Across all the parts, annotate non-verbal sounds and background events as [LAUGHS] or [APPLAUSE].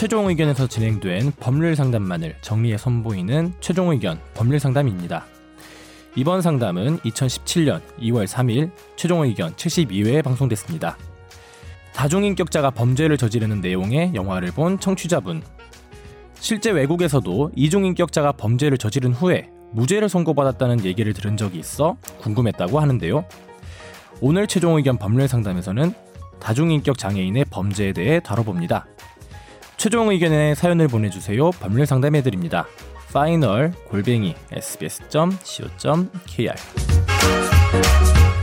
최종 의견에서 진행된 법률 상담만을 정리해 선보이는 최종 의견 법률 상담입니다. 이번 상담은 2017년 2월 3일 최종 의견 72회에 방송됐습니다. 다중인격자가 범죄를 저지르는 내용의 영화를 본 청취자분. 실제 외국에서도 이중인격자가 범죄를 저지른 후에 무죄를 선고받았다는 얘기를 들은 적이 있어 궁금했다고 하는데요. 오늘 최종 의견 법률 상담에서는 다중인격 장애인의 범죄에 대해 다뤄봅니다. 최종 의견에 사연을 보내주세요. 법률 상담해드립니다. final 골뱅이 sbs.co.kr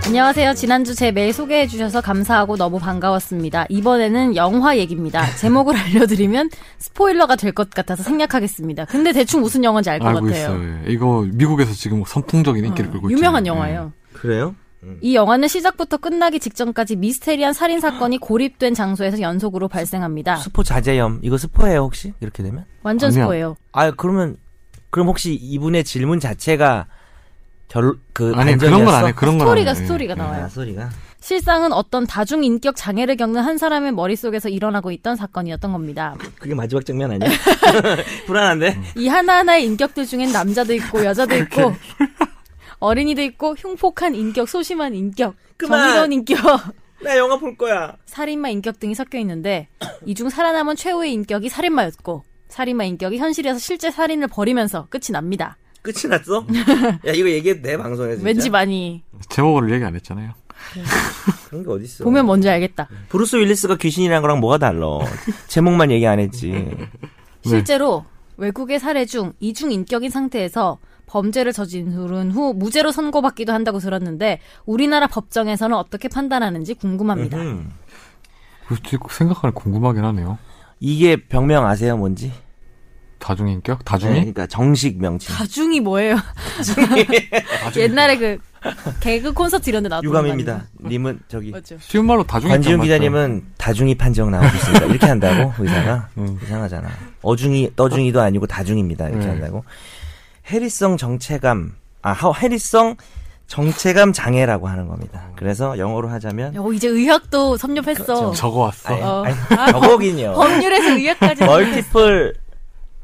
안녕하세요. 지난주 제 메일 소개해 주셔서 감사하고 너무 반가웠습니다. 이번에는 영화 얘기입니다. 제목을 [LAUGHS] 알려드리면 스포일러가 될 것 같아서 생략하겠습니다. 근데 대충 무슨 영화인지 알 것 알고 같아요. 있어요. 예. 이거 미국에서 지금 선풍적인 인기를 어, 끌고 있죠. 유명한 영화예요. 그래요? 이 영화는 시작부터 끝나기 직전까지 미스테리한 살인 사건이 고립된 장소에서 연속으로 발생합니다. 스포 자제염 이거 스포예요 혹시 이렇게 되면? 완전 아니야. 스포예요. 아 그러면 그럼 혹시 이분의 질문 자체가 결그 아니 그런 건 아니에요. 그런 건 스토리가 아니에요. 스토리가 예. 나와요. 아 소리가 실상은 어떤 다중 인격 장애를 겪는 한 사람의 머릿속에서 일어나고 있던 사건이었던 겁니다. 그게 마지막 장면 아니야? [LAUGHS] 불안한데? 이 하나하나의 인격들 중엔 남자도 있고 여자도 있고 [LAUGHS] 어린이도 있고 흉폭한 인격, 소심한 인격, 그만! 정의로운 인격, [LAUGHS] 나 영화 볼 거야. 살인마 인격 등이 섞여 있는데 이 중 살아남은 최후의 인격이 살인마였고 살인마 인격이 현실에서 실제 살인을 벌이면서 끝이 납니다. 끝이 났어? [LAUGHS] 야 이거 얘기해도 돼 방송에서 진짜? 왠지 많이 제목을 얘기 안 했잖아요. [LAUGHS] 그런 게 어딨어 보면 뭔지 알겠다. 브루스 윌리스가 귀신이란 거랑 뭐가 달라 제목만 얘기 안 했지 네. 실제로 외국의 사례 중 이중 인격인 상태에서 범죄를 저지른 후 무죄로 선고받기도 한다고 들었는데 우리나라 법정에서는 어떻게 판단하는지 궁금합니다. 음. 생각하니 궁금하긴 하네요. 이게 병명 아세요 뭔지? 다중인격? 네, 다중이? 그러니까 정식 명칭 다중이 뭐예요? [LAUGHS] 옛날에 그 개그 콘서트 이런 데 나왔던 유감입니다 거 님은 저기? 맞죠. 쉬운 말로 다중인격 관지윤 맞죠? 기자님은 다중이 판정 나오고 있습니다. 이렇게 한다고 [LAUGHS] 의사가 음. 이상하잖아. 어중이 떠중이도 아니고 다중입니다. 이렇게 네. 한다고. 해리성 정체감 아 하- 해리성 정체감 장애라고 하는 겁니다. 그래서 영어로 하자면 어, 이제 의학도 섭렵했어. 그렇죠. 적어왔어. 아니, 어. 아니, 아, 저거긴요. [LAUGHS] 법률에서 의학까지. Multiple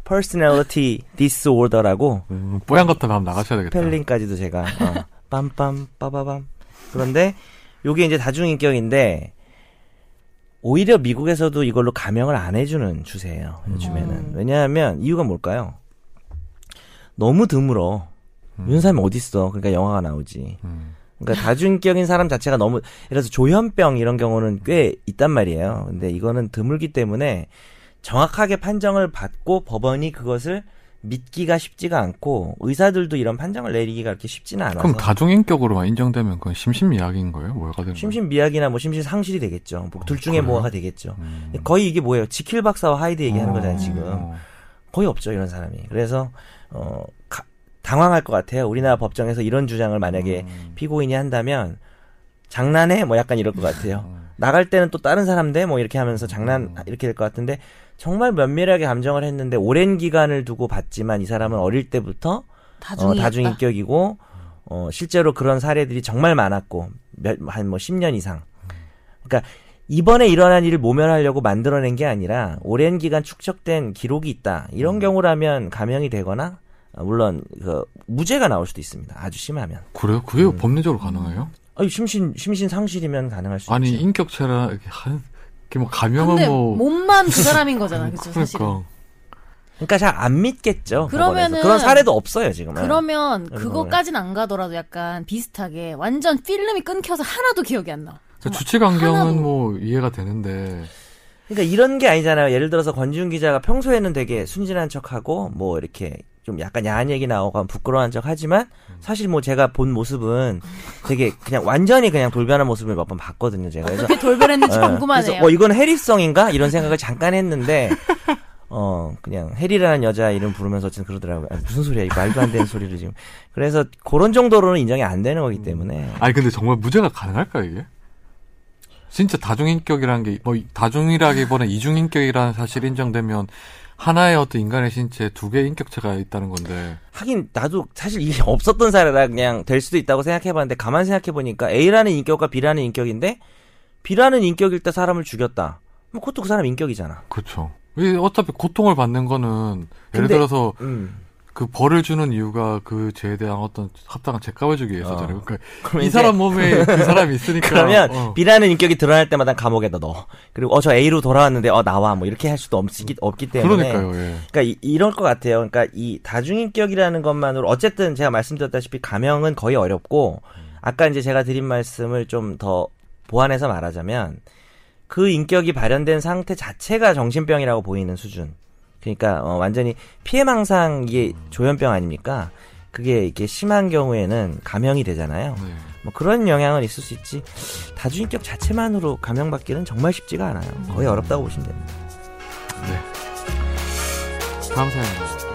Personality Disorder라고 음, 뽀얀 것도 한번 나가셔야 되겠다. 스펠링까지도 제가 어, 빰빰 빠바밤 그런데 요게 이제 다중인격인데 오히려 미국에서도 이걸로 감형을 안 해주는 추세예요 요즘에는. 음. 왜냐하면 이유가 뭘까요? 너무 드물어. 이런 사람이 어딨어? 그러니까 영화가 나오지. 음. 그러니까 다중인격인 사람 자체가 너무 예를 들어서 조현병 이런 경우는 꽤 있단 말이에요. 근데 이거는 드물기 때문에 정확하게 판정을 받고 법원이 그것을 믿기가 쉽지가 않고 의사들도 이런 판정을 내리기가 그렇게 쉽지는 않아서 그럼 다중인격으로만 인정되면 그건 심신미약인 거예요? 뭐가 되는 거예요? 심신미약이나 뭐 심신상실이 되겠죠. 뭐 둘 중에 그래요? 뭐가 되겠죠. 음. 거의 이게 뭐예요? 지킬 박사와 하이드 얘기하는 어. 거잖아요, 지금. 거의 없죠, 이런 사람이. 그래서, 어, 가- 당황할 것 같아요. 우리나라 법정에서 이런 주장을 만약에 음. 피고인이 한다면, 장난해? 뭐 약간 이럴 것 같아요. 음. 나갈 때는 또 다른 사람 돼? 뭐 이렇게 하면서 장난, 이렇게 될 것 같은데, 정말 면밀하게 감정을 했는데, 오랜 기간을 두고 봤지만 이 사람은 어릴 때부터 다중이. 어, 다중인격이고 어, 실제로 그런 사례들이 정말 많았고 한뭐 10년 이상. 그러니까 이번에 일어난 일을 모면하려고 만들어낸 게 아니라 오랜 기간 축적된 기록이 있다. 이런 경우라면 감형이 되거나 어, 물론 그 무죄가 나올 수도 있습니다. 아주 심하면. 그래요? 그게 음. 법리적으로 가능해요? 아니 심신 심신 상실이면 가능할 수 아니 있지. 인격체라 이렇게 한 이렇게 뭐 가명은 근데 뭐 몸만 그 사람인 [LAUGHS] 거잖아, 그죠, 사실은. 그러니까 그러니까 잘 안 믿겠죠. 그러면은 법원에서. 그런 사례도 없어요 지금. 그러면 그거까진 안 가더라도 약간 비슷하게 완전 필름이 끊겨서 하나도 기억이 안 나. 추측 안경은. 뭐 이해가 되는데 그러니까 이런 게 아니잖아요. 예를 들어서 권지훈 기자가 평소에는 되게 순진한 척하고 뭐 이렇게 좀 약간 야한 얘기 나오고 부끄러워한 척 하지만 사실 뭐 제가 본 모습은 되게 그냥 완전히 그냥 돌변한 모습을 몇 번 봤거든요. 제가 그래서 어떻게 돌변했는지 예, 궁금하네요. 그래서 어 이건 해리성인가 이런 생각을 잠깐 했는데 어 그냥 해리라는 여자 이름 부르면서 어쨌든 그러더라고요. 아니, 무슨 소리야? 이 말도 안 되는 소리를 지금. 그래서 그런 정도로는 인정이 안 되는 거기 때문에 아니 근데 정말 무죄가 가능할까 이게? 진짜 다중인격이라는 게 뭐 다중이라기보다 이중인격이라는 사실이 인정되면 하나의 어떤 인간의 신체에 두 개의 인격체가 있다는 건데 하긴 나도 사실 이게 [LAUGHS] 없었던 사례라 그냥 될 수도 있다고 생각해봤는데 가만 생각해 보니까 A라는 인격과 B라는 인격인데 B라는 인격일 때 사람을 죽였다. 뭐 그것도 그 사람 인격이잖아. 그렇죠. 왜 어차피 고통을 받는 거는 예를 들어서 음. 그 벌을 주는 이유가 그 죄에 대한 어떤 합당한 죄값을 주기 위해서잖아요. 어. 그러니까 이 사람 몸에 그 사람이 있으니까. 그러면 어. B라는 인격이 드러날 때마다 감옥에다 넣어. 그리고 어 저 A로 돌아왔는데 어 나와 뭐 이렇게 할 수도 없기, 없기 때문에. 그러니까요. 예. 그러니까 이, 이럴 것 같아요. 그러니까 이 다중인격이라는 것만으로 어쨌든 제가 말씀드렸다시피 감형은 거의 어렵고 아까 이제 제가 드린 말씀을 좀 더 보완해서 말하자면 그 인격이 발현된 상태 자체가 정신병이라고 보이는 수준. 그러니까 어, 완전히 피해망상 이게 조현병 아닙니까? 그게 이렇게 심한 경우에는 감형이 되잖아요. 네. 뭐 그런 영향은 있을 수 있지. 다중인격 자체만으로 감형받기는 정말 쉽지가 않아요. 거의 어렵다고 보시면 됩니다. 네. 다음 사연입니다.